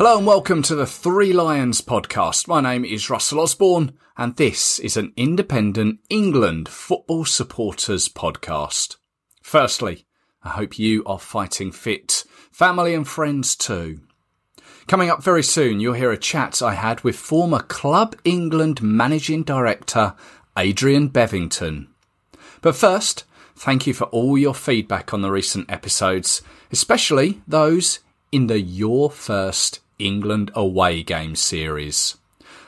Hello and welcome to the Three Lions podcast. My name is Russell Osborne and this is an independent England football supporters podcast. Firstly, I hope you are fighting fit, family and friends too. Coming up very soon, you'll hear a chat I had with former Club England managing director Adrian Bevington. But first, thank you for all your feedback on the recent episodes, especially those in the Your First England away game series.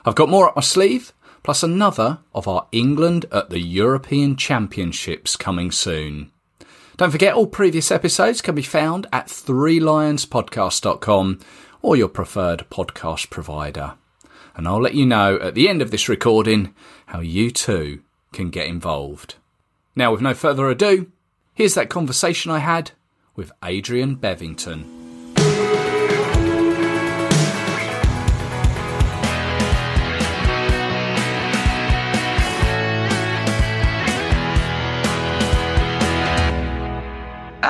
I've got more up my sleeve, plus another of our England at the European Championships coming soon. Don't forget all previous episodes can be found at 3lionspodcast.com or your preferred podcast provider. And I'll let you know at the end of this recording how you too can get involved. Now, with no further ado, here's that conversation I had with Adrian Bevington.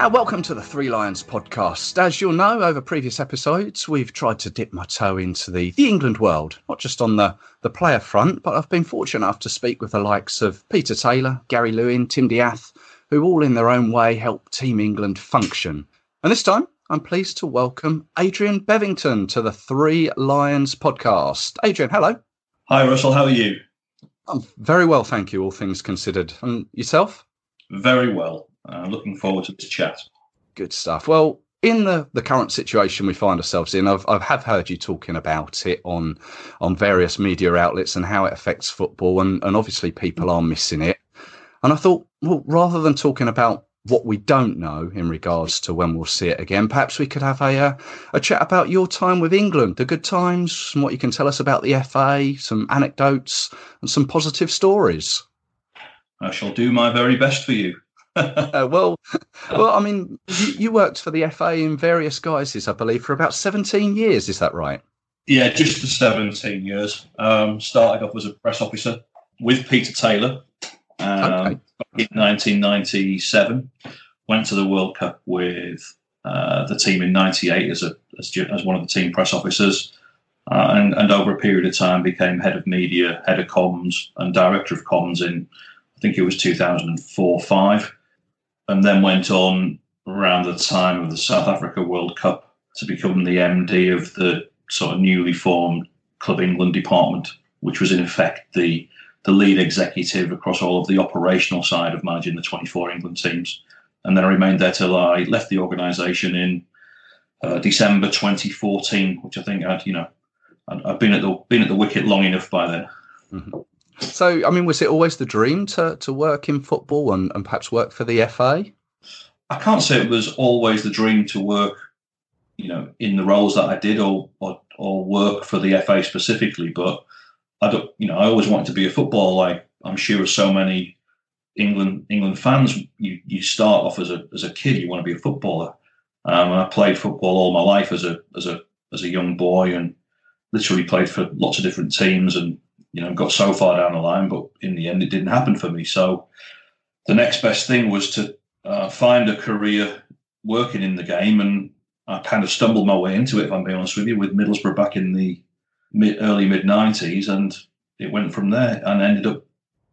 Uh, welcome to the Three Lions podcast. As you'll know, over previous episodes, we've tried to dip my toe into the, the England world, not just on the, the player front, but I've been fortunate enough to speak with the likes of Peter Taylor, Gary Lewin, Tim Diath, who all in their own way help Team England function. And this time, I'm pleased to welcome Adrian Bevington to the Three Lions podcast. Adrian, hello. Hi, Russell. How are you? I'm very well, thank you, all things considered. And yourself? Very well. Uh, looking forward to the chat. Good stuff. Well, in the, the current situation we find ourselves in, I've, I've have heard you talking about it on on various media outlets and how it affects football, and, and obviously people are missing it. And I thought, well, rather than talking about what we don't know in regards to when we'll see it again, perhaps we could have a uh, a chat about your time with England, the good times, and what you can tell us about the FA, some anecdotes, and some positive stories. I shall do my very best for you. uh, well, well, I mean, you, you, worked for the FA in various guises, I believe, for about seventeen years. Is that right? Yeah, just for seventeen years. Um, started off as a press officer with Peter Taylor um, okay. in 1997. Went to the World Cup with uh, the team in '98 as a as, as, one of the team press officers. Uh, and, and over a period of time became head of media, head of comms, and director of comms in I think it was 2004 5 and then went on around the time of the South Africa World Cup to become the MD of the sort of newly formed Club England department, which was in effect the the lead executive across all of the operational side of managing the 24 England teams. And then I remained there till I left the organisation in uh, December 2014, which I think I'd you know I'd, I've been at the been at the wicket long enough by then. Mm-hmm. So, I mean, was it always the dream to, to work in football and, and perhaps work for the FA? I can't say it was always the dream to work, you know, in the roles that I did or, or, or work for the FA specifically, but I don't, you know, I always wanted to be a footballer. Like I'm sure so many England England fans, you, you start off as a as a kid, you want to be a footballer. Um, I played football all my life as a as a as a young boy, and literally played for lots of different teams and you know, got so far down the line, but in the end, it didn't happen for me. So the next best thing was to uh, find a career working in the game, and I kind of stumbled my way into it. If I'm being honest with you, with Middlesbrough back in the mid, early mid '90s, and it went from there, and ended up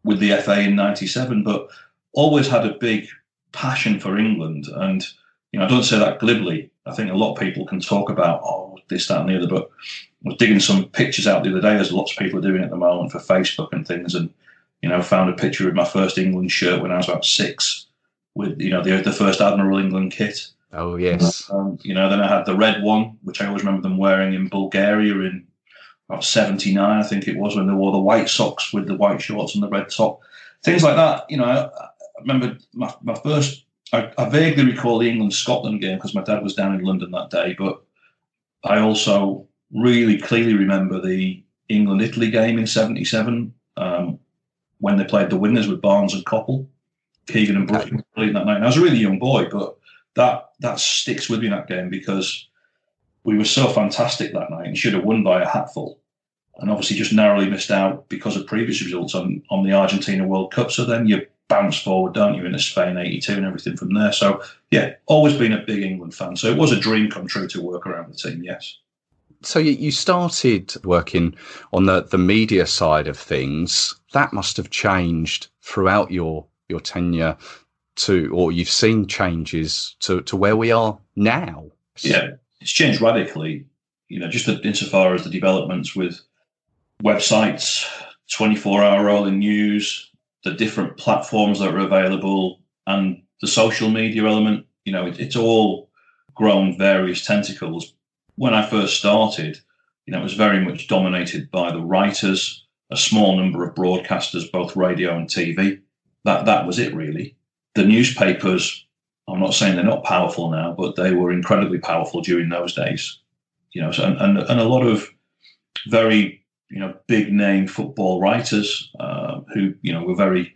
with the FA in '97. But always had a big passion for England, and you know, I don't say that glibly. I think a lot of people can talk about oh this, that, and the other, but was digging some pictures out the other day, as lots of people are doing at the moment for Facebook and things, and you know, found a picture of my first England shirt when I was about six, with you know the the first Admiral England kit. Oh yes. Um, you know, then I had the red one, which I always remember them wearing in Bulgaria in about '79, I think it was, when they wore the white socks with the white shorts and the red top, things like that. You know, I, I remember my, my first. I, I vaguely recall the England Scotland game because my dad was down in London that day, but I also really clearly remember the England Italy game in '77. Um, when they played the winners with Barnes and Coppell, Keegan and Brooking okay. that night. And I was a really young boy, but that that sticks with me that game because we were so fantastic that night and should have won by a hatful. And obviously just narrowly missed out because of previous results on, on the Argentina World Cup. So then you bounce forward, don't you, into Spain 82 and everything from there. So, yeah, always been a big England fan. So it was a dream come true to work around the team, yes. So you started working on the, the media side of things. That must have changed throughout your, your tenure to, or you've seen changes to, to where we are now. Yeah, it's changed radically. You know, just insofar as the developments with websites, 24 hour rolling news, the different platforms that are available, and the social media element. You know, it, it's all grown various tentacles. When I first started, you know, it was very much dominated by the writers, a small number of broadcasters, both radio and TV. That that was it really. The newspapers, I'm not saying they're not powerful now, but they were incredibly powerful during those days. You know, so, and, and, a lot of very you know, big name football writers uh, who, you know, were very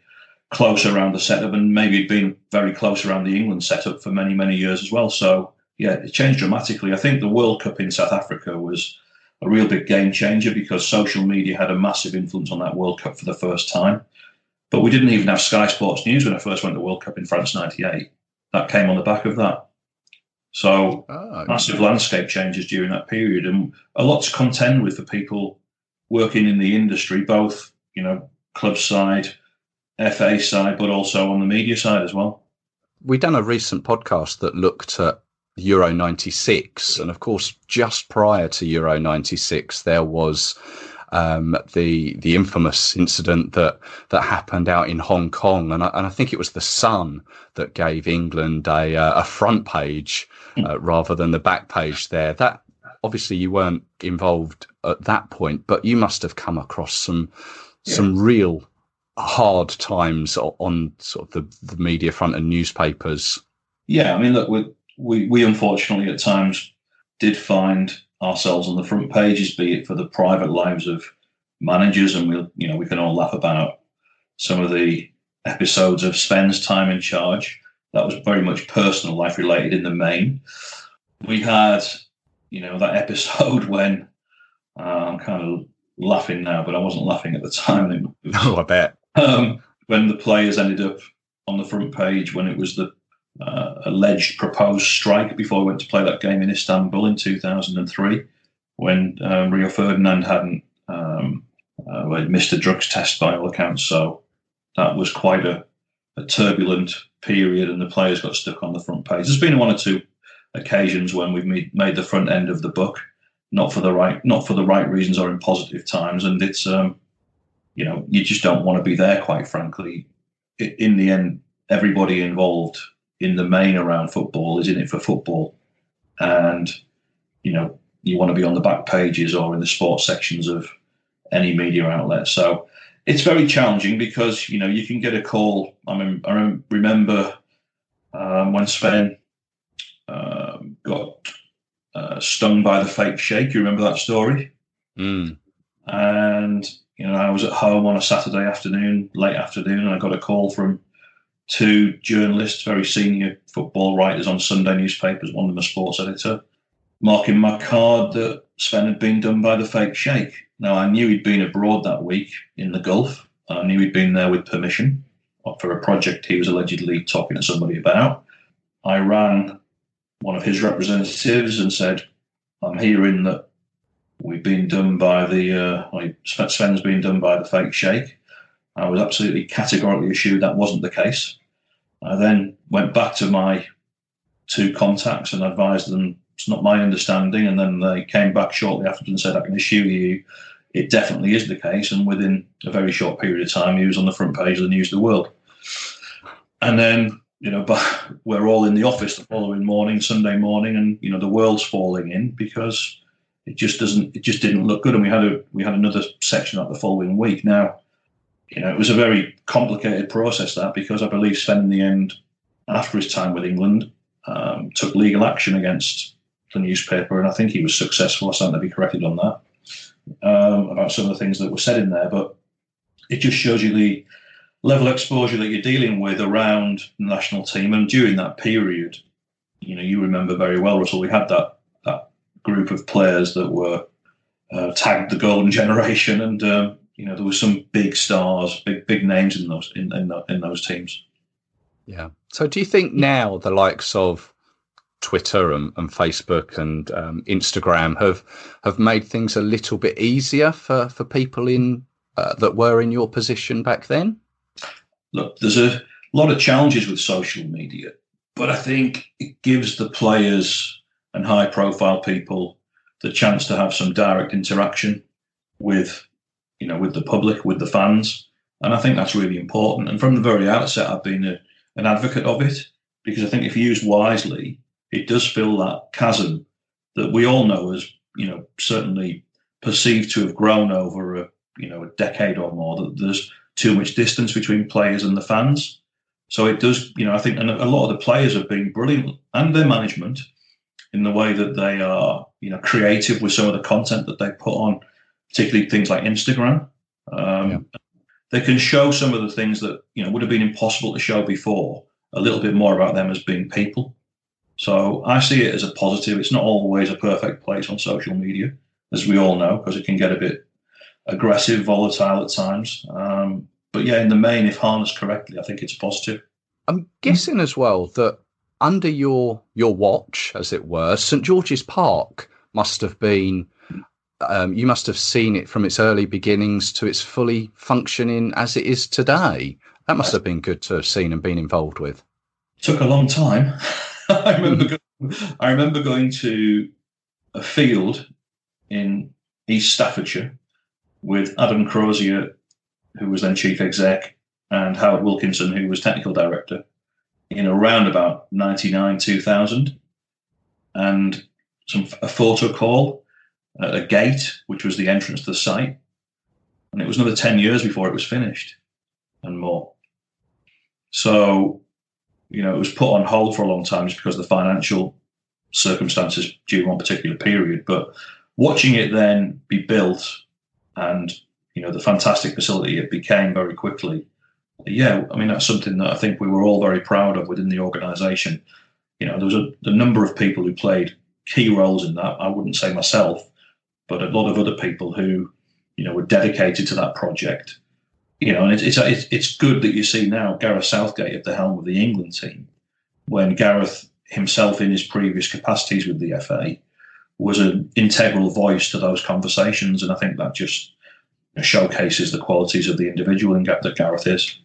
close around the setup and maybe been very close around the England setup for many, many years as well. So, yeah, it changed dramatically. I think the World Cup in South Africa was a real big game changer because social media had a massive influence on that World Cup for the first time. But we didn't even have Sky Sports News when I first went to the World Cup in France 98. That came on the back of that. So, oh, massive landscape changes during that period and a lot to contend with for people working in the industry, both you know club side, FA side, but also on the media side as well. We done a recent podcast that looked at Euro '96, and of course, just prior to Euro '96, there was um, the the infamous incident that that happened out in Hong Kong, and I, and I think it was the Sun that gave England a uh, a front page hmm. uh, rather than the back page. There, that obviously you weren't involved at that point, but you must have come across some yeah. some real hard times on sort of the, the media front and newspapers. Yeah, I mean, look, we, we we unfortunately at times did find ourselves on the front pages, be it for the private lives of managers, and we you know we can all laugh about some of the episodes of Sven's time in charge. That was very much personal life related in the main. We had you know, that episode when uh, I'm kind of laughing now, but I wasn't laughing at the time. Was, oh, I bet. Um, when the players ended up on the front page when it was the uh, alleged proposed strike before I went to play that game in Istanbul in 2003, when um, Rio Ferdinand hadn't um, uh, missed a drugs test by all accounts. So that was quite a, a turbulent period, and the players got stuck on the front page. There's been one or two occasions when we've made, made the front end of the book, not for the right not for the right reasons or in positive times, and it's um, you know you just don't want to be there. Quite frankly, in the end, everybody involved in the main around football is in it for football, and you know you want to be on the back pages or in the sports sections of any media outlet. So it's very challenging because you know you can get a call. I mean, I remember um, when Sven um, got uh, stung by the fake sheikh. You remember that story? Mm. And you know, I was at home on a Saturday afternoon, late afternoon, and I got a call from two journalists, very senior football writers on Sunday newspapers, one of them a sports editor, marking my card that Sven had been done by the fake sheikh. Now, I knew he'd been abroad that week in the Gulf. I knew he'd been there with permission for a project he was allegedly talking to somebody about. I rang one of his representatives and said, I'm hearing that we've been done by the, uh, Sven's been done by the fake sheikh. I was absolutely categorically assured that wasn't the case. I then went back to my two contacts and advised them it's not my understanding. And then they came back shortly after and said, I can assure you it definitely is the case. And within a very short period of time, he was on the front page of the News of the World. And then you know, but we're all in the office the following morning, Sunday morning, and you know the world's falling in because it just doesn't, it just didn't look good. And we had a we had another section up the following week. Now, you know, it was a very complicated process that because I believe Sven in the end, after his time with England, um, took legal action against the newspaper, and I think he was successful. I stand to be corrected on that um, about some of the things that were said in there, but it just shows you the level of exposure that you're dealing with around the national team. And during that period, you know, you remember very well, Russell, we had that that group of players that were uh, tagged the golden generation, and um, you know there were some big stars, big big names in those in in, in those teams. Yeah. So do you think now the likes of Twitter and, and Facebook and um, Instagram have have made things a little bit easier for for people in uh, that were in your position back then? Look, there's a lot of challenges with social media, but I think it gives the players and high profile people the chance to have some direct interaction with you know with the public, with the fans, and I think that's really important. And from the very outset, I've been a, an advocate of it because I think if used wisely, it does fill that chasm that we all know as you know certainly perceived to have grown over a you know a decade or more that there's too much distance between players and the fans. So it does you know i think and a lot of the players have been brilliant and their management in the way that they are you know creative with some of the content that they put on particularly things like instagram um, yeah. they can show some of the things that you know would have been impossible to show before a little bit more about them as being people so I see it as a positive. It's not always a perfect place on social media, as we all know, because it can get a bit aggressive, volatile at times. Um, but yeah, in the main, if harnessed correctly, I think it's positive. I'm guessing as well that under your your watch, as it were, St George's Park must have been. Um, you must have seen it from its early beginnings to its fully functioning as it is today. That must have been good to have seen and been involved with. Took a long time. I remember going, I remember going to a field in East Staffordshire with Adam Crozier, who was then chief exec, and Howard Wilkinson, who was technical director, in around about 99, 2000. And some a photo call a gate, which was the entrance to the site. And it was another 10 years before it was finished and more. So you know, it was put on hold for a long time just because of the financial circumstances during one particular period. But watching it then be built and, you know, the fantastic facility it became very quickly, yeah, I mean, that's something that I think we were all very proud of within the organisation. You know, there was a number of people who played key roles in that. I wouldn't say myself, but a lot of other people who, you know, were dedicated to that project you know, and it's, it's it's good that you see now Gareth Southgate at the helm of the England team, when Gareth himself, in his previous capacities with the FA, was an integral voice to those conversations, and I think that just showcases the qualities of the individual and that Gareth is.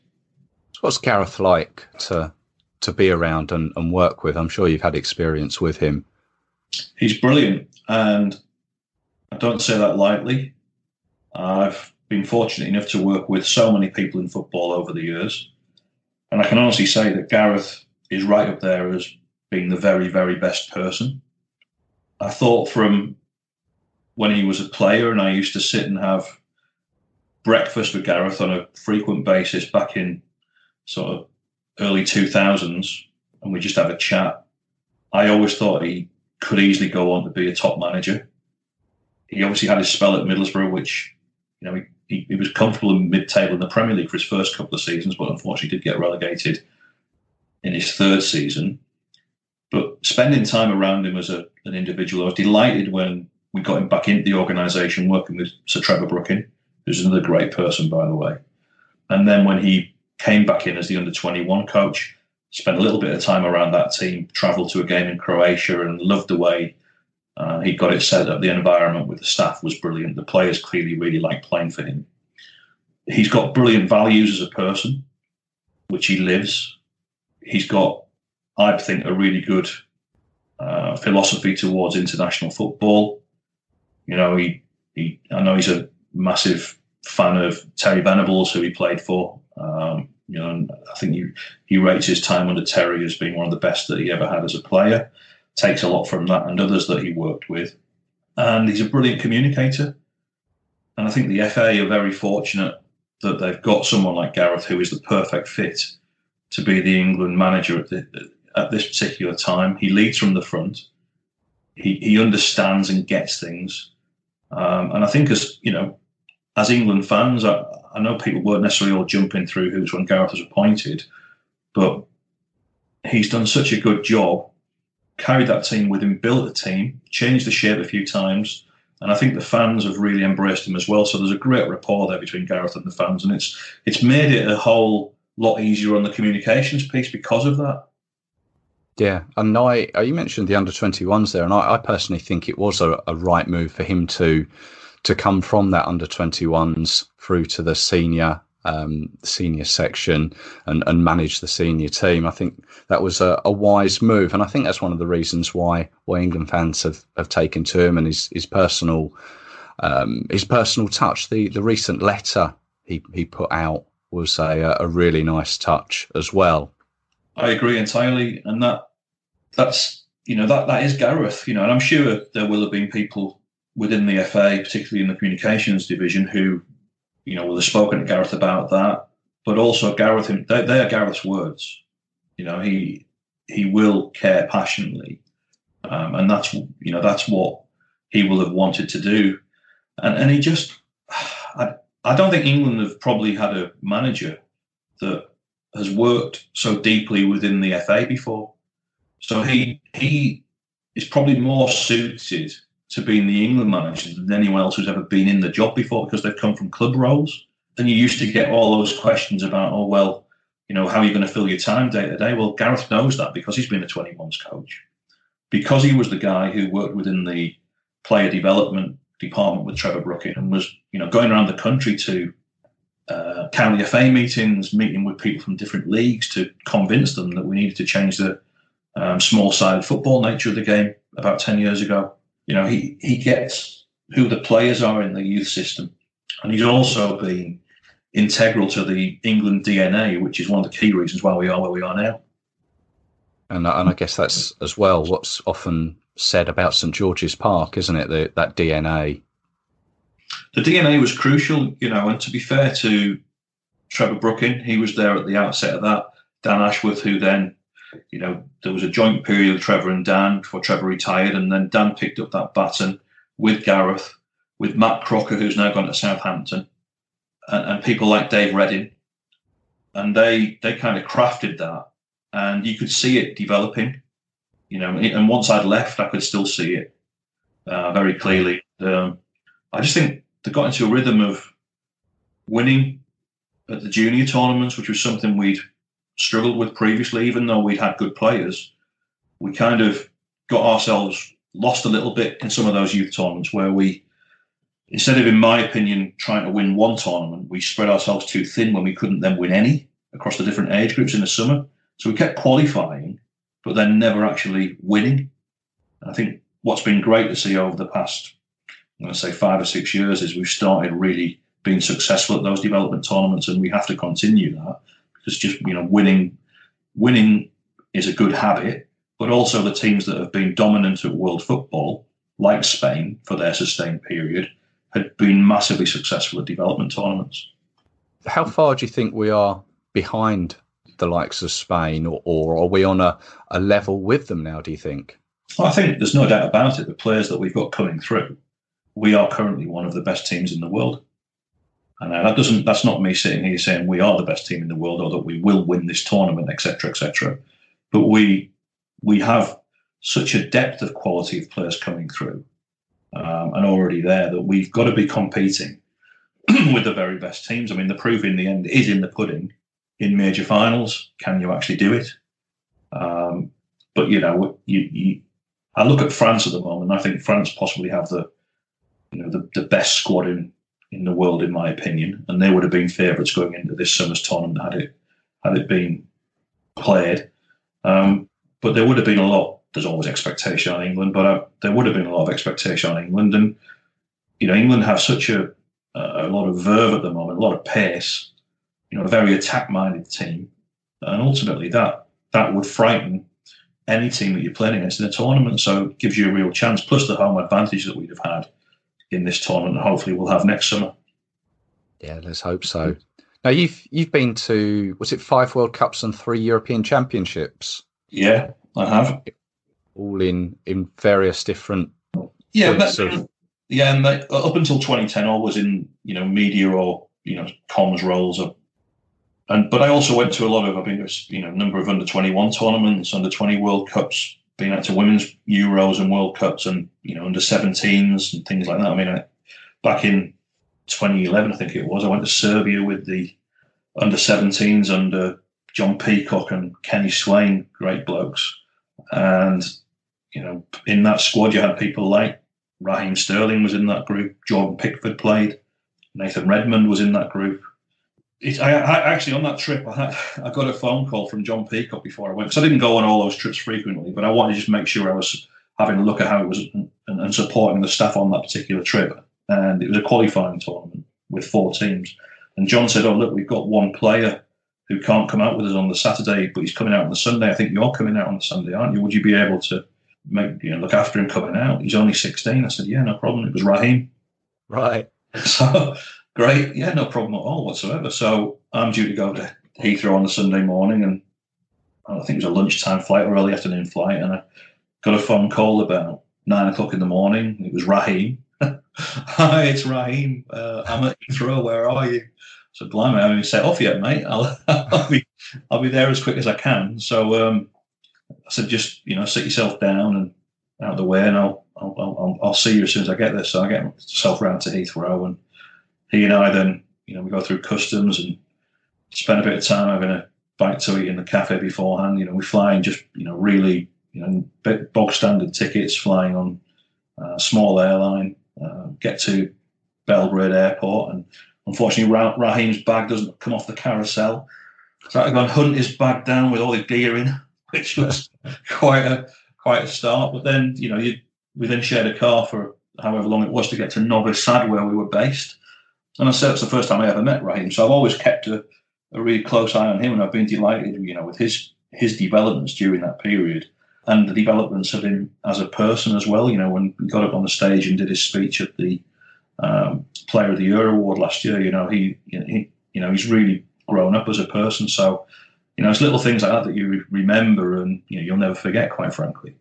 What's Gareth like to to be around and, and work with? I'm sure you've had experience with him. He's brilliant, and I don't say that lightly. I've been fortunate enough to work with so many people in football over the years. And I can honestly say that Gareth is right up there as being the very, very best person. I thought from when he was a player, and I used to sit and have breakfast with Gareth on a frequent basis back in sort of early 2000s, and we just have a chat. I always thought he could easily go on to be a top manager. He obviously had his spell at Middlesbrough, which you know he he, he was comfortable in mid-table in the Premier League for his first couple of seasons, but unfortunately did get relegated in his third season. But spending time around him as a, an individual, I was delighted when we got him back into the organisation, working with Sir Trevor Brooking, who's another great person, by the way. And then when he came back in as the under 21 coach, spent a little bit of time around that team, travelled to a game in Croatia, and loved the way uh, he got it set up. The environment with the staff was brilliant. The players clearly really liked playing for him. He's got brilliant values as a person, which he lives. He's got, I think, a really good uh, philosophy towards international football. You know, he, he I know he's a massive fan of Terry Venables, who he played for. Um, you know, I think he, he rates his time under Terry as being one of the best that he ever had as a player takes a lot from that and others that he worked with. And he's a brilliant communicator. And I think the FA are very fortunate that they've got someone like Gareth who is the perfect fit to be the England manager at, the, at this particular time. He leads from the front. He, he understands and gets things. Um, and I think as, you know, as England fans, I, I know people weren't necessarily all jumping through hoops when Gareth was appointed, but he's done such a good job, carried that team with him, built the team, changed the shape a few times, and I think the fans have really embraced him as well. So there's a great rapport there between Gareth and the fans, and it's it's made it a whole lot easier on the communications piece because of that. Yeah, and I uh, you mentioned the under 21s there, and I, I personally think it was a, a, right move for him to to come from that under 21s through to the senior um, senior section and, and manage the senior team. I think that was a, a, wise move, and I think that's one of the reasons why why England fans have, have taken to him and his his personal um, his personal touch. The the recent letter he he put out was a a really nice touch as well. I agree entirely, and that that's you know that that is Gareth. You know, and I'm sure there will have been people within the FA, particularly in the communications division, who you know will have spoken to Gareth about that. But also Gareth, they, they are Gareth's words. You know, he he will care passionately, um, and that's you know that's what he will have wanted to do, and and he just. I, I don't think England have probably had a manager that has worked so deeply within the FA before. So he he is probably more suited to being the England manager than anyone else who's ever been in the job before because they've come from club roles. And you used to get all those questions about, oh well, you know, how are you going to fill your time day to day? Well, Gareth knows that because he's been a 21s coach. Because he was the guy who worked within the player development department with Trevor Brooking and was, you know, going around the country to uh, county FA meetings, meeting with people from different leagues to convince them that we needed to change the um, small-sided football nature of the game about 10 years ago. You know, he, he gets who the players are in the youth system. And he's also been integral to the England DNA, which is one of the key reasons why we are where we are now. And, and I guess that's as well what's often said about St George's Park, isn't it? The, that DNA. The DNA was crucial, you know, and to be fair to Trevor Brooking, he was there at the outset of that. Dan Ashworth, who then you know, there was a joint period with Trevor and Dan before Trevor retired, and then Dan picked up that baton with Gareth, with Matt Crocker, who's now gone to Southampton, and, and people like Dave Reddin, and they they kind of crafted that, and you could see it developing, you know. And once I'd left, I could still see it uh, very clearly. Um, I just think they got into a rhythm of winning at the junior tournaments, which was something we'd struggled with previously, even though we'd had good players. We kind of got ourselves lost a little bit in some of those youth tournaments where we, instead of, in my opinion, trying to win one tournament, we spread ourselves too thin when we couldn't then win any across the different age groups in the summer. So we kept qualifying, but then never actually winning. I think what's been great to see over the past, I'm going to say five or six years, is we've started really being successful at those development tournaments, and we have to continue that because just you know winning winning is a good habit, but also the teams that have been dominant at world football, like Spain for their sustained period, had been massively successful at development tournaments. How far do you think we are behind the likes of Spain, or, or are we on a, a level with them now? Do you think? I think there's no doubt about it. The players that we've got coming through, we are currently one of the best teams in the world. And that doesn't that's not me sitting here saying we are the best team in the world or that we will win this tournament, etc., etc. But we we have such a depth of quality of players coming through um, and already there that we've got to be competing with the very best teams. I mean, the proof in the end is in the pudding. In major finals, can you actually do it? Um, but you know, you, you, I look at France at the moment. I think France possibly have the you know the, the best squad in in the world, in my opinion, and they would have been favourites going into this summer's tournament had it had it been played. Um, but there would have been a lot. There's always expectation on England, but uh, there would have been a lot of expectation on England, and you know England have such a a lot of verve at the moment, a lot of pace. You know, a very attack-minded team, and ultimately that that would frighten any team that you're playing against in a tournament. So it gives you a real chance. Plus the home advantage that we'd have had in this tournament, and hopefully we'll have next summer. Yeah, let's hope so. Now you've you've been to was it five World Cups and three European Championships? Yeah, I have. All in in various different. Yeah, that, of... yeah, and they, uh, up until 2010, I was in you know media or you know comms roles. Uh, and but I also went to a lot of I think mean, you know, a number of under twenty one tournaments, under twenty World Cups, being out to women's Euros and World Cups, and you know under 17s and things like that. I mean, I, back in 2011, I think it was, I went to Serbia with the under 17s under John Peacock and Kenny Swain, great blokes, and you know in that squad you had people like Raheem Sterling was in that group, Jordan Pickford played, Nathan Redmond was in that group. It, I, I, actually on that trip I, had, I got a phone call from John Peacock before I went because I didn't go on all those trips frequently, but I wanted to just make sure I was having a look at how it was and, and supporting the staff on that particular trip. And it was a qualifying tournament with four teams. And John said, "Oh look, we've got one player who can't come out with us on the Saturday, but he's coming out on the Sunday. I think you're coming out on the Sunday, aren't you? Would you be able to make you know look after him coming out? He's only 16." I said, "Yeah, no problem." It was Raheem. Right. So great. Yeah, no problem at all whatsoever. So I'm due to go to Heathrow on the Sunday morning, and I think it was a lunchtime flight or early afternoon flight, and I got a phone call about nine o'clock in the morning. It was Raheem. Hi, it's Raheem. Uh, I'm at Heathrow. Where are you? So blimey, I haven't set off yet, mate. I'll, I'll, be I'll be there as quick as I can. So um, I said, just you know, sit yourself down and out of the way, and I'll I'll, I'll, I'll see you as soon as I get there. So I get myself round to Heathrow, and he and I then, you know, we go through customs and spend a bit of time having a bite to eat in the cafe beforehand. You know, we fly in just, you know, really, you know, bog standard tickets, flying on a small airline, uh, get to Belgrade Airport, and unfortunately, Raheem's bag doesn't come off the carousel. So I go and hunt his bag down with all the gear in, which was quite a quite a start. But then, you know, you, we then shared a car for however long it was to get to Novi Sad, where we were based. And I said it's the first time I ever met Raheem. So I've always kept a, a really close eye on him, and I've been delighted, you know, with his his developments during that period and the developments of him as a person as well. You know, when he got up on the stage and did his speech at the um, Player of the Year award last year, you know, he, he you know he's really grown up as a person. So, you know, it's little things like that that you remember and you know you'll never forget. Quite frankly.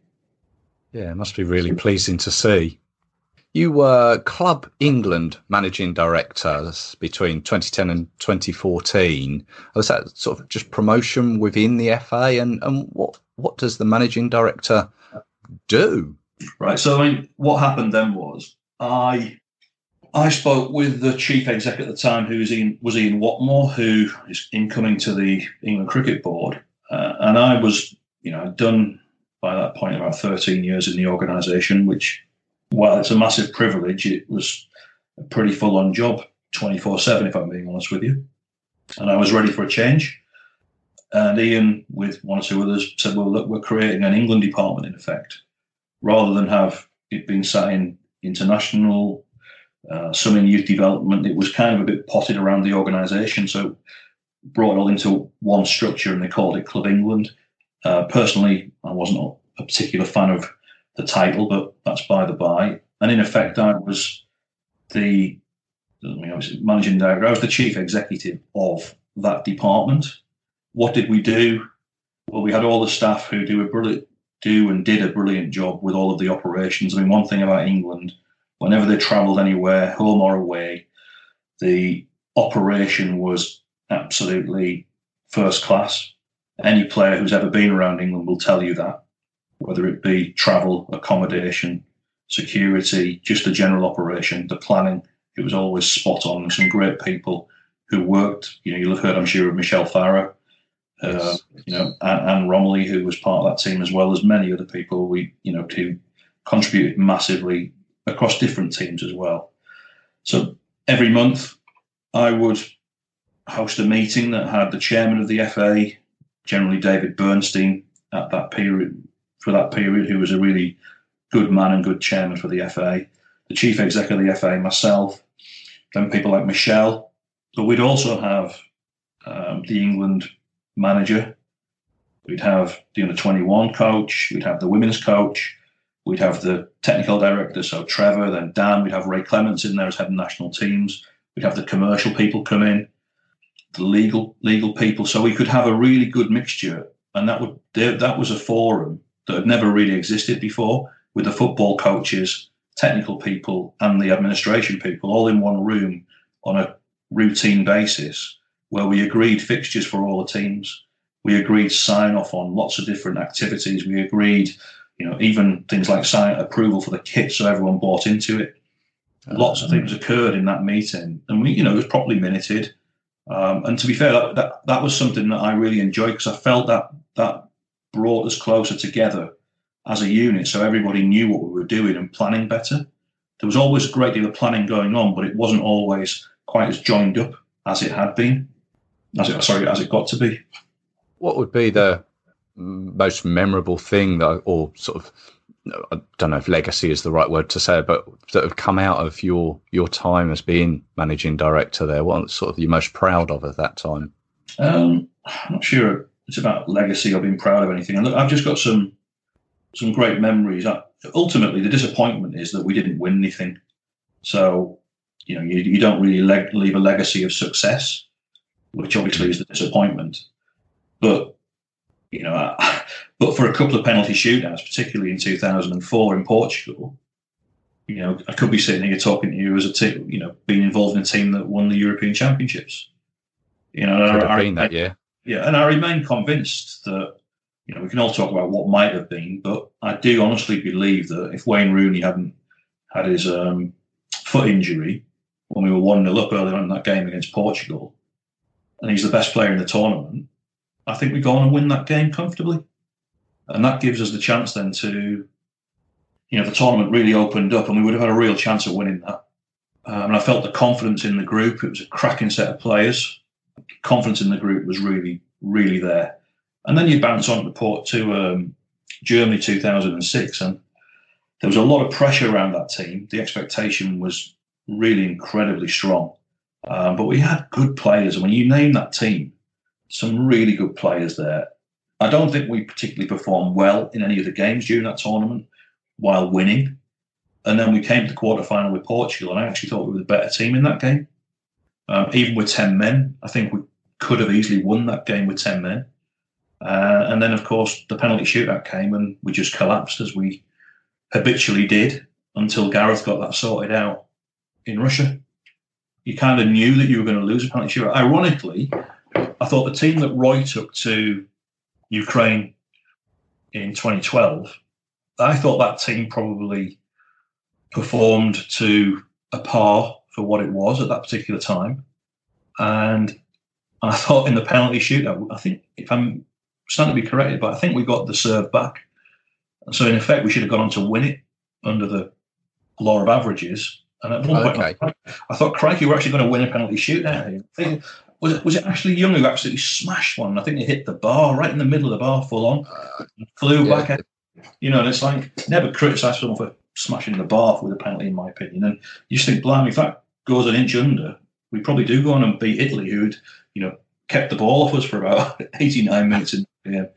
Yeah, it must be really pleasing to see. You were Club England managing director between 2010 and 2014. Was that sort of just promotion within the FA? And, and what, what does the managing director do? Right. So, I mean, what happened then was I I spoke with the chief exec at the time, who was Ian, was Ian Watmore, who is incoming to the England Cricket Board. Uh, and I was, you know, done by that point about 13 years in the organisation, which while it's a massive privilege, it was a pretty full on job 24 7, if I'm being honest with you. And I was ready for a change. And Ian, with one or two others, said, Well, look, we're creating an England department in effect. Rather than have it being sat in international, uh, some in youth development, it was kind of a bit potted around the organisation. So brought it all into one structure and they called it Club England. Uh, personally, I wasn't a particular fan of the title, but that's by the by. And in effect, I was the I mean, I was managing director. I was the chief executive of that department. What did we do? Well, we had all the staff who do a brilliant do and did a brilliant job with all of the operations. I mean, one thing about England, whenever they travelled anywhere, home or away, the operation was absolutely first class. Any player who's ever been around England will tell you that whether it be travel, accommodation, security, just the general operation, the planning. It was always spot on. Some great people who worked. You know, you'll have heard, I'm sure, of Michelle Farrer, uh, you know, Anne, Anne Romilly, who was part of that team, as well as many other people. We, you know, to contributed massively across different teams as well. So every month, I would host a meeting that had the chairman of the FA, generally David Bernstein, at that period for that period, who was a really good man and good chairman for the FA, the chief exec of the FA, myself, then people like Michelle. But we'd also have um, the England manager, we'd have the under 21 coach, we'd have the women's coach, we'd have the technical director, so Trevor, then Dan, we'd have Ray Clemence in there as head of national teams, we'd have the commercial people come in, the legal legal people. So we could have a really good mixture, and that would that was a forum that had never really existed before with the football coaches, technical people, and the administration people all in one room on a routine basis where we agreed fixtures for all the teams. We agreed sign off on lots of different activities. We agreed, you know, even things like sign approval for the kit so everyone bought into it. Lots of things occurred in that meeting, and we, you know, it was properly minuted. Um, and to be fair, that, that, that was something that I really enjoyed because I felt that that brought us closer together as a unit, so everybody knew what we were doing and planning better. There was always a great deal of planning going on, but it wasn't always quite as joined up as it had been, as it sorry, as it got to be. What would be the most memorable thing, though, or sort of I don't know if legacy is the right word to say, but that have come out of your your time as being managing director there? What sort of you most proud of at that time? Um, I'm not sure it's about legacy or being proud of anything. And I've just got some some great memories. Ultimately, the disappointment is that we didn't win anything. So, you know, you, you don't really le- leave a legacy of success, which obviously is the disappointment. But you know, but for a couple of penalty shootouts, particularly in 2004 in Portugal, you know, I could be sitting here talking to you as a team, you know, being involved in a team that won the European Championships. You know, I, I, that year. Yeah, and I remain convinced that you know we can all talk about what might have been, but I do honestly believe that if Wayne Rooney hadn't had his um, foot injury when we were one 0 up earlier on in that game against Portugal, and he's the best player in the tournament, I think we go on and win that game comfortably. And that gives us the chance then to, you know, the tournament really opened up and we would have had a real chance of winning that. Um, and I felt the confidence in the group. It was a cracking set of players. Confidence in the group was really, really there. And then you bounce on to port to um, Germany 2006, and there was a lot of pressure around that team. The expectation was really incredibly strong. Um, but we had good players. And when you name that team, some really good players there. I don't think we particularly performed well in any of the games during that tournament while winning. And then we came to the quarter final with Portugal, and I actually thought we were the better team in that game. Um, even with 10 men, I think we could have easily won that game with 10 men. Uh, and then, of course, the penalty shootout came, and we just collapsed as we habitually did until Gareth got that sorted out in Russia. You kind of knew that you were going to lose a penalty shootout. Ironically, I thought the team that Roy took to Ukraine in 2012, I thought that team probably performed to a par for what it was at that particular time. And I thought in the penalty shootout, I think if I'm starting to be corrected, but I think we got the serve back. So in effect, we should have gone on to win it under the law of averages. And at one okay. point, I thought, crikey, we're actually going to win a penalty shootout here was it was it Ashley Young who absolutely smashed one? I think he hit the bar right in the middle of the bar, full on, uh, flew yeah. back. At, you know, and it's like never criticise someone for smashing the bar with a penalty, in my opinion. And you just think, blimey, if that goes an inch under, we probably do go on and beat Italy, who'd you know kept the ball off us for about 89 minutes in the game.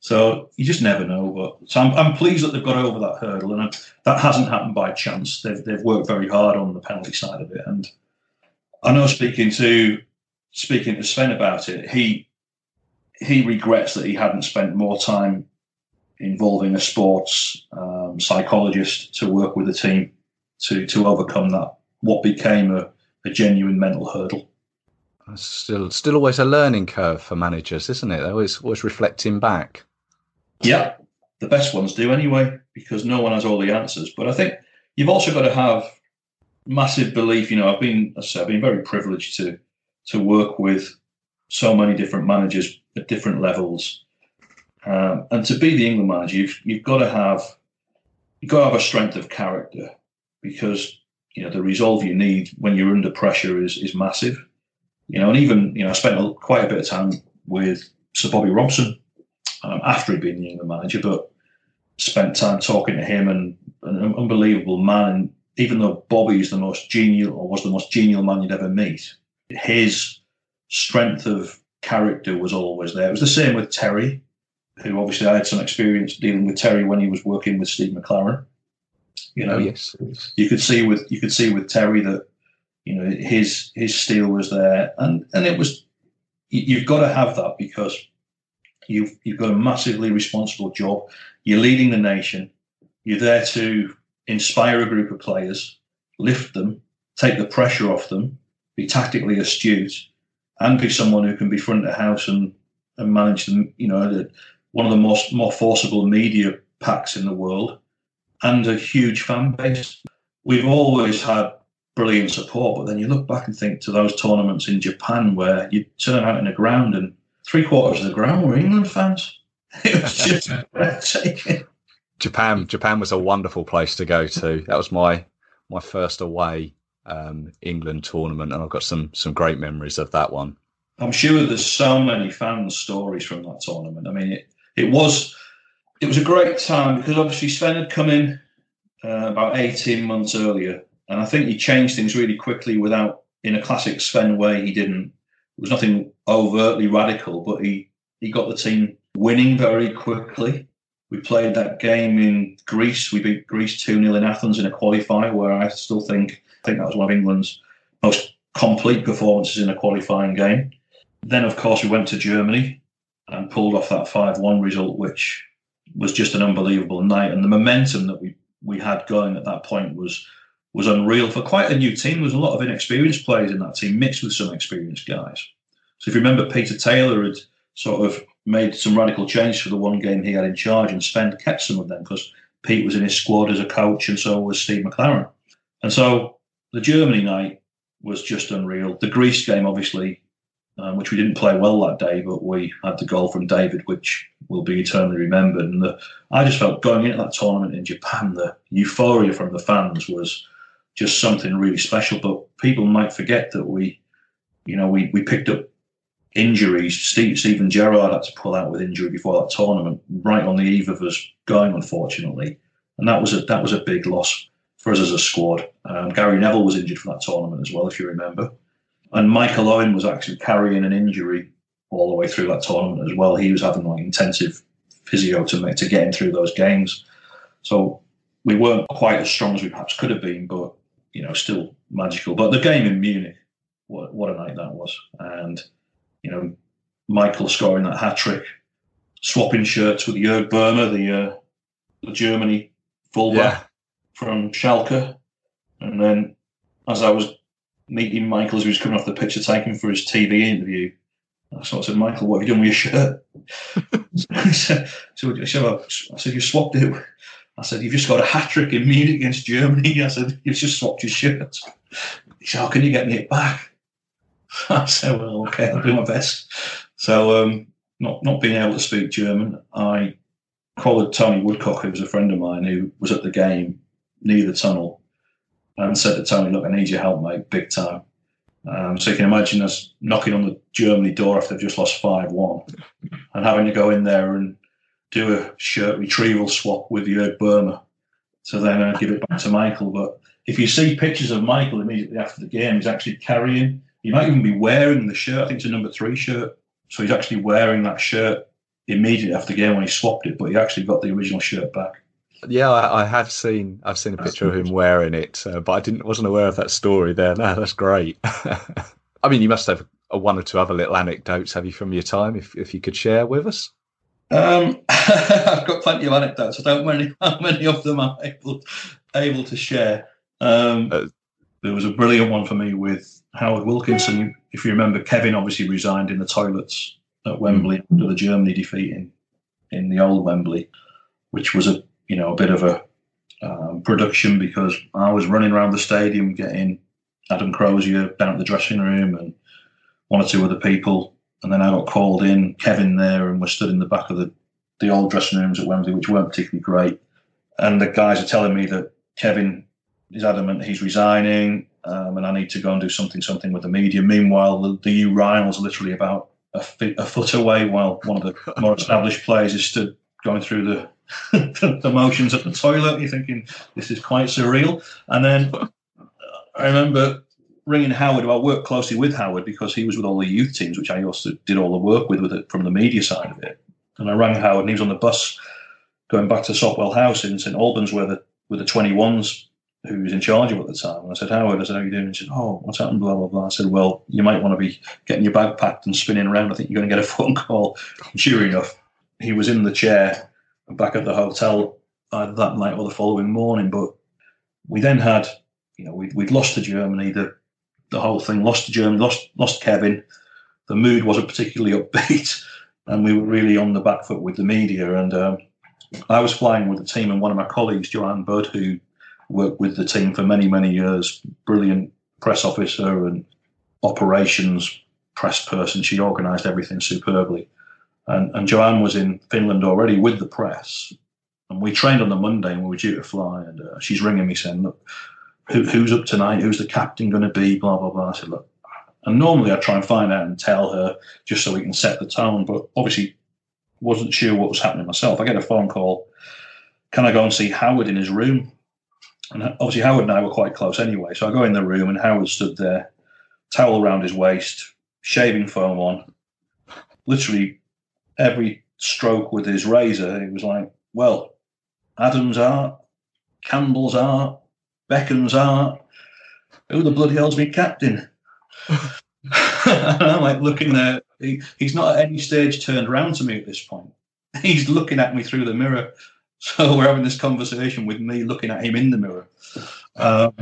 So you just never know. But so I'm, I'm pleased that they've got over that hurdle, and that hasn't happened by chance. They've they've worked very hard on the penalty side of it, and I know speaking to speaking to Sven about it, he he regrets that he hadn't spent more time involving a sports um, psychologist to work with the team to to overcome that what became a, a genuine mental hurdle. still, still always a learning curve for managers, isn't it? Always, always reflecting back. Yeah, the best ones do anyway, because no one has all the answers. But I think you've also got to have massive belief. You know, I've been, as I I've been very privileged to to work with so many different managers at different levels. Um, and to be the England manager, you've, you've got to have you've got to have a strength of character because you know the resolve you need when you're under pressure is is massive. You know, and even you know, I spent quite a bit of time with Sir Bobby Robson um, after he'd been the England manager, but spent time talking to him and, an unbelievable man. And even though Bobby is the most genial or was the most genial man you'd ever meet, his strength of character was always there. It was the same with Terry, who obviously I had some experience dealing with Terry when he was working with Steve McClaren. You know, yes, you could see with you could see with Terry that you know his his steel was there, and and it was you've got to have that because you've you've got a massively responsible job. You're leading the nation. You're there to inspire a group of players, lift them, take the pressure off them, be tactically astute, and be someone who can be front of house and, and manage them. You know, one of the most more forcible media packs in the world, and a huge fan base. We've always had brilliant support, but then you look back and think to those tournaments in Japan where you turn out in the ground and three quarters of the ground were England fans. It was just breathtaking. Japan, Japan was a wonderful place to go to. That was my my first away um, England tournament, and I've got some some great memories of that one. I'm sure there's so many fan stories from that tournament. I mean, it it was it was a great time because obviously Sven had come in uh, about 18 months earlier, and I think he changed things really quickly without, in a classic Sven way, he didn't. It was nothing overtly radical, but he he got the team winning very quickly. We played that game in Greece. We beat Greece 2 0 in Athens in a qualifier, where I still think I think that was one of England's most complete performances in a qualifying game. Then, of course, we went to Germany and pulled off that 5 1 result, which was just an unbelievable night. And the momentum that we, we had going at that point was was unreal for quite a new team. There was a lot of inexperienced players in that team, mixed with some experienced guys. So if you remember, Peter Taylor had sort of made some radical change for the one game he had in charge, and Sven kept some of them because Pete was in his squad as a coach, and so was Steve McClaren. And so the Germany night was just unreal. The Greece game, obviously, um, which we didn't play well that day, but we had the goal from David, which will be eternally remembered. And the, I just felt going into that tournament in Japan, the euphoria from the fans was just something really special. But people might forget that we, you know, we, we picked up injuries. Steve, Steven Gerrard had to pull out with injury before that tournament, right on the eve of us going, unfortunately. And that was a that was a big loss for us as a squad. Um, Gary Neville was injured for that tournament as well, if you remember. And Michael Owen was actually carrying an injury all the way through that tournament as well. He was having like intensive physio to make to get him through those games. So we weren't quite as strong as we perhaps could have been, but you know, still magical. But the game in Munich, what what a night that was. And, you know, Michael scoring that hat trick, swapping shirts with Jörg Böhme, the uh, the Germany fullback. Yeah from Schalke. And then as I was meeting Michael as he was coming off the take him for his TV interview, I said, Michael, what have you done with your shirt? Said, so I, said, you swapped it. I said, you've just got a hat trick in Munich against Germany. I said, you've just swapped your shirt. He said, how can you get me it back? I said, well, okay, I'll do my best. So, um, not not being able to speak German, I called Tony Woodcock, who was a friend of mine who was at the game, near the tunnel and said to Tony, look, I need your help, mate, big time. Um, so you can imagine us knocking on the Germany door after they've just lost 5 1 and having to go in there and do a shirt retrieval swap with Jörg Böhme to then uh, give it back to Michael. But if you see pictures of Michael immediately after the game, he's actually carrying, he might even be wearing the shirt. I think it's a number three shirt. So he's actually wearing that shirt immediately after the game when he swapped it, but he actually got the original shirt back. Yeah, I, I, have seen. I've seen a picture of him wearing it, uh, but I didn't. wasn't aware of that story there. No, that's great. I mean, you must have a one or two other little anecdotes, have you, from your time? If if you could share with us. Um, I've got plenty of anecdotes. I don't know how many of them I'm able able to share. Um, uh, there was a brilliant one for me with Howard Wilkinson. If you remember, Kevin obviously resigned in the toilets at Wembley mm. after the Germany defeat in, in the old Wembley, which was a you know, a bit of a um, production because I was running around the stadium getting Adam Crozier down at the dressing room and one or two other people. And then I got called in, Kevin there, and we're stood in the back of the, the old dressing rooms at Wembley, which weren't particularly great. And the guys are telling me that Kevin is adamant he's resigning um, and I need to go and do something, something with the media. Meanwhile, the, the urinal's literally about a, a foot away while one of the more established players is stood going through the the motions at the toilet. You're thinking this is quite surreal. And then I remember ringing Howard. I worked closely with Howard because he was with all the youth teams, which I also did all the work with, with it from the media side of it. And I rang Howard, and he was on the bus going back to Sopwell House in St Albans, where the with the 21s who was in charge of it at the time. And I said, Howard, I said, how are you doing? He said, oh, what's happened? Blah, blah, blah. I said, well, you might want to be getting your bag packed and spinning around. I think you're going to get a phone call. Sure enough, he was in the chair back at the hotel either that night or the following morning. But we then had, you know, we'd, we'd lost to Germany. The the whole thing. Lost to Germany, lost lost Kevin. The mood wasn't particularly upbeat, and we were really on the back foot with the media. And um, I was flying with the team, and one of my colleagues, Joanne Budd, who worked with the team for many many years, brilliant press officer and operations press person. She organised everything superbly. And, and Joanne was in Finland already with the press. And we trained on the Monday and we were due to fly. And uh, she's ringing me saying, Look, who, who's up tonight? Who's the captain going to be? Blah, blah, blah. I said, Look, and normally I try and find out and tell her just so we can set the tone. But obviously, wasn't sure what was happening myself. I get a phone call. Can I go and see Howard in his room? And obviously, Howard and I were quite close anyway. So I go in the room, and Howard stood there, towel around his waist, shaving foam on. Literally every stroke with his razor, he was like, well, Adams art, Campbell's art, Beckham's art. Who the bloody hell's me captain? I'm like looking there. He, he's not at any stage turned around to me at this point. He's looking at me through the mirror. So we're having this conversation with me looking at him in the mirror. Um,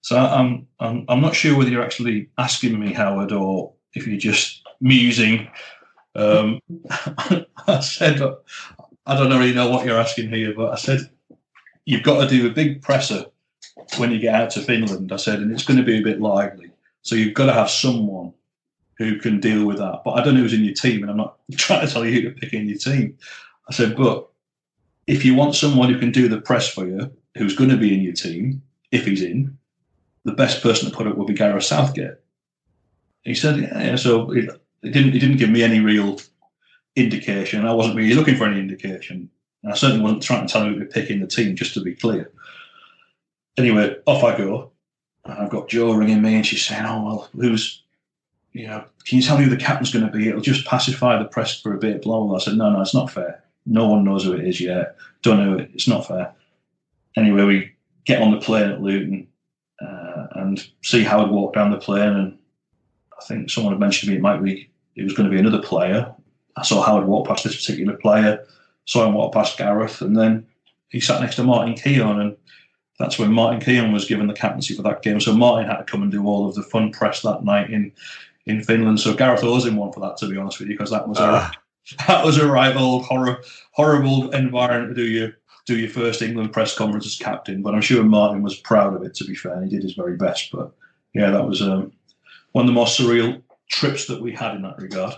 so I'm, I'm I'm not sure whether you're actually asking me, Howard, or if you're just musing. Um, I said, I don't really know what you're asking here, but I said, you've got to do a big presser when you get out to Finland. I said, and it's going to be a bit lively. So you've got to have someone who can deal with that. But I don't know who's in your team, and I'm not trying to tell you who to pick in your team. I said, but if you want someone who can do the press for you, who's going to be in your team, if he's in, the best person to put it will be Gareth Southgate. He said, yeah, so it, didn't it didn't give me any real indication. I wasn't really looking for any indication. And I certainly wasn't trying to tell him to be picking the team, just to be clear. Anyway, off I go. And I've got Joe ringing me and she's saying, Oh, well, who's, you know, can you tell me who the captain's going to be? It'll just pacify the press for a bit, blah, blah, blah. I said, No, no, it's not fair. No one knows who it is yet. Don't know it. It's not fair. Anyway, we get on the plane at Luton uh, and see Howard walk down the plane and I think someone had mentioned to me it might be it was going to be another player. I saw Howard walk past this particular player, saw him walk past Gareth, and then he sat next to Martin Keown, and that's when Martin Keown was given the captaincy for that game. So Martin had to come and do all of the fun press that night in in Finland. So Gareth owes him one for that, to be honest with you, because that was uh. a ah. that was a old horror, horrible environment to do your do your first England press conference as captain. But I'm sure Martin was proud of it. To be fair, he did his very best. But yeah, that was um, one of the more surreal trips that we had in that regard.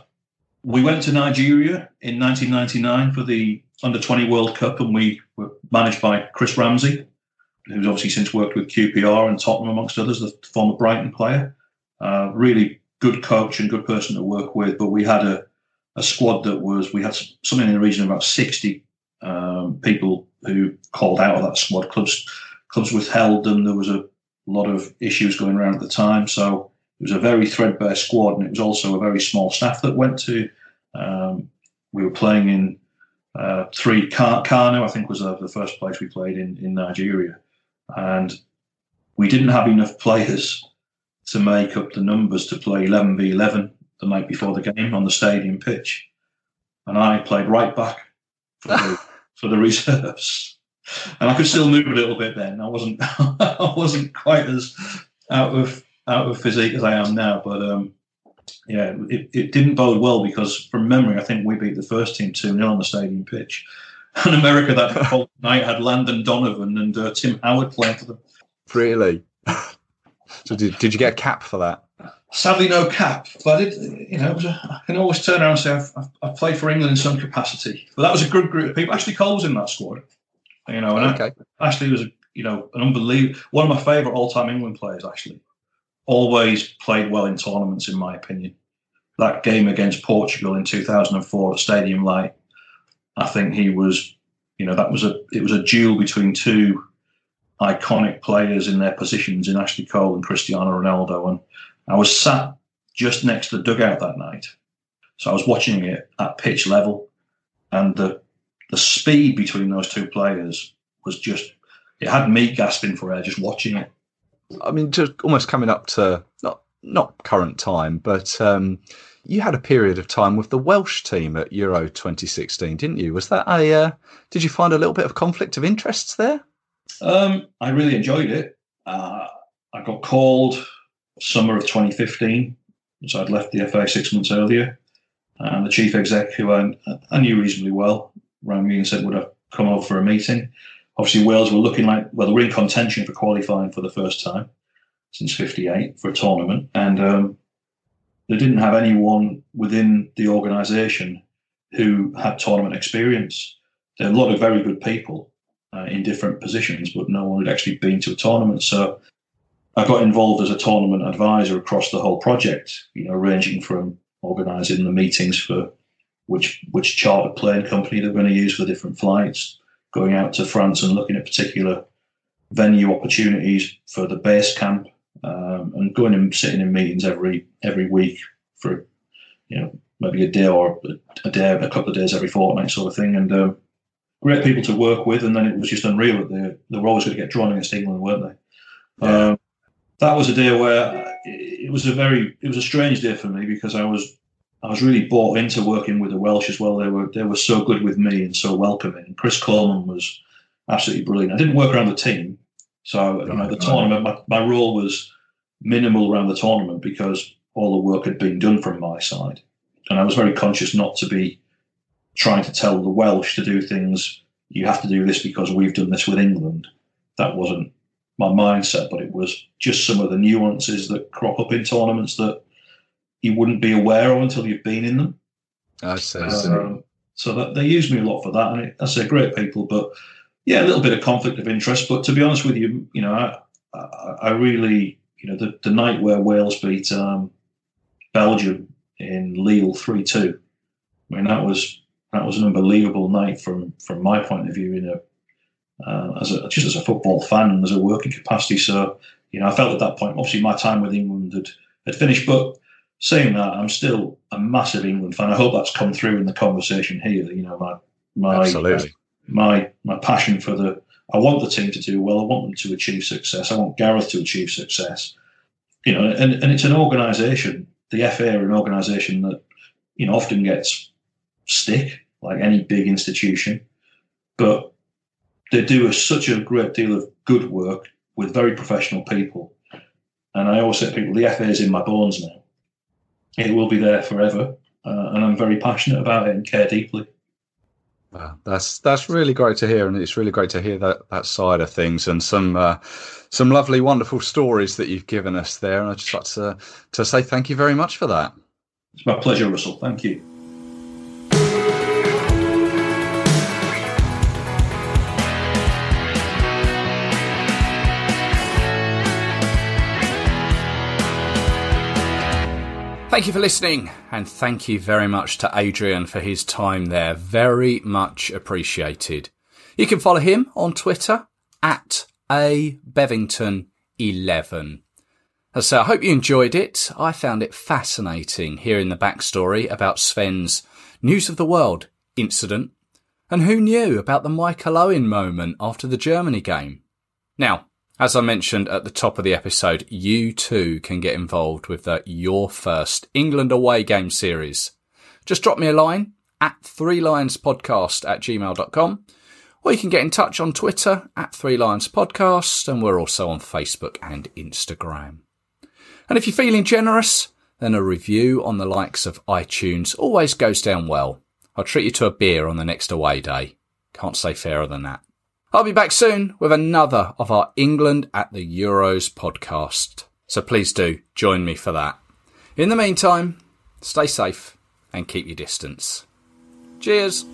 We went to Nigeria in 1999 for the Under 20 World Cup, and we were managed by Chris Ramsey, who's obviously since worked with QPR and Tottenham, amongst others, the former Brighton player. Uh, really good coach and good person to work with, but we had a, a squad that was, we had something in the region of about 60 um, people who called out of that squad. Clubs, clubs withheld them. There was a lot of issues going around at the time. So it was a very threadbare squad, and it was also a very small staff that went to. Um, we were playing in uh, three Kano, I think was uh, the first place we played in in Nigeria, and we didn't have enough players to make up the numbers to play 11 v 11 the night before the game on the stadium pitch, and I played right back for the, for the reserves. And I could still move a little bit then. I wasn't I wasn't quite as out of out of physique as I am now. But um, yeah, it, it didn't bode well because from memory, I think we beat the first team 2 0 on the stadium pitch. And America that night had Landon Donovan and uh, Tim Howard playing for them. Really? so did, did you get a cap for that? Sadly, no cap. But it, you know, a, I can always turn around and say I've, I've, played for England in some capacity. But that was a good group of people. Ashley Cole was in that squad. You know, and okay. Ashley was, you know, an unbelievable one of my favourite all-time England players. Actually, always played well in tournaments, in my opinion. That game against Portugal in 2004 at Stadium Light, I think he was, you know, that was a it was a duel between two iconic players in their positions in Ashley Cole and Cristiano Ronaldo, and I was sat just next to the dugout that night, so I was watching it at pitch level, and the the speed between those two players was just it had me gasping for air just watching it. I mean, just almost coming up to not not current time, but um, you had a period of time with the Welsh team at Euro 2016, didn't you? Was that a? Uh, did you find a little bit of conflict of interests there? Um, I really enjoyed it. Uh, I got called summer of 2015. So I'd left the FA six months earlier. And the chief exec, who I, I knew reasonably well, rang me and said, Would I come over for a meeting? Obviously, Wales were looking like, well, they were in contention for qualifying for the first time since 58 for a tournament. And um, they didn't have anyone within the organisation who had tournament experience. There are a lot of very good people uh, in different positions, but no one had actually been to a tournament. So I got involved as a tournament advisor across the whole project, you know, ranging from organising the meetings for which which charter plane company they're going to use for different flights, going out to France and looking at particular venue opportunities for the base camp, um, and going and sitting in meetings every every week for you know maybe a day or a day, a couple of days every fortnight sort of thing, and um, great people to work with. And then it was just unreal that they, they were always going to get drawn against England, weren't they? Yeah. Um, that was a day where it was a very it was a strange day for me because I was I was really bought into working with the Welsh as well. They were they were so good with me and so welcoming. Chris Coleman was absolutely brilliant. I didn't work around the team, so you know the tournament. My, my role was minimal around the tournament because all the work had been done from my side, and I was very conscious not to be trying to tell the Welsh to do things. You have to do this because we've done this with England. That wasn't my mindset, but it was just some of the nuances that crop up in tournaments that you wouldn't be aware of until you've been in them. I see. Um, so that they use me a lot for that, and it, I say great people, but yeah, a little bit of conflict of interest. But to be honest with you, you know, I, I, I really, you know, the, the night where Wales beat um, Belgium in Lille three two. I mean, that was that was an unbelievable night from from my point of view. You know, uh, as a, just as a football fan and as a working capacity. So, you know, I felt at that point, obviously, my time with England had, had finished. But saying that, uh, I'm still a massive England fan. I hope that's come through in the conversation here. You know, my my Absolutely. my my passion for the. I want the team to do well. I want them to achieve success. I want Gareth to achieve success. You know, and, and it's an organisation. The FA are an organisation that you know often gets stick like any big institution, but they do a, such a great deal of good work with very professional people. And I always say to people, the FA is in my bones now. It will be there forever, uh, and I'm very passionate about it and care deeply. Wow, that's that's really great to hear, and it's really great to hear that that side of things and some uh, some lovely, wonderful stories that you've given us there. And I just like to to say thank you very much for that. It's my pleasure, Russell. Thank you. Thank you for listening, and thank you very much to Adrian for his time there. Very much appreciated. You can follow him on Twitter at a Bevington11. Uh, so I hope you enjoyed it. I found it fascinating hearing the backstory about Sven's News of the World incident, and who knew about the Michael Owen moment after the Germany game. Now, as I mentioned at the top of the episode, you too can get involved with the Your First England Away Game series. Just drop me a line at three lions podcast at gmail.com or you can get in touch on Twitter at three lions podcast and we're also on Facebook and Instagram. And if you're feeling generous, then a review on the likes of iTunes always goes down well. I'll treat you to a beer on the next away day. Can't say fairer than that. I'll be back soon with another of our England at the Euros podcast. So please do join me for that. In the meantime, stay safe and keep your distance. Cheers.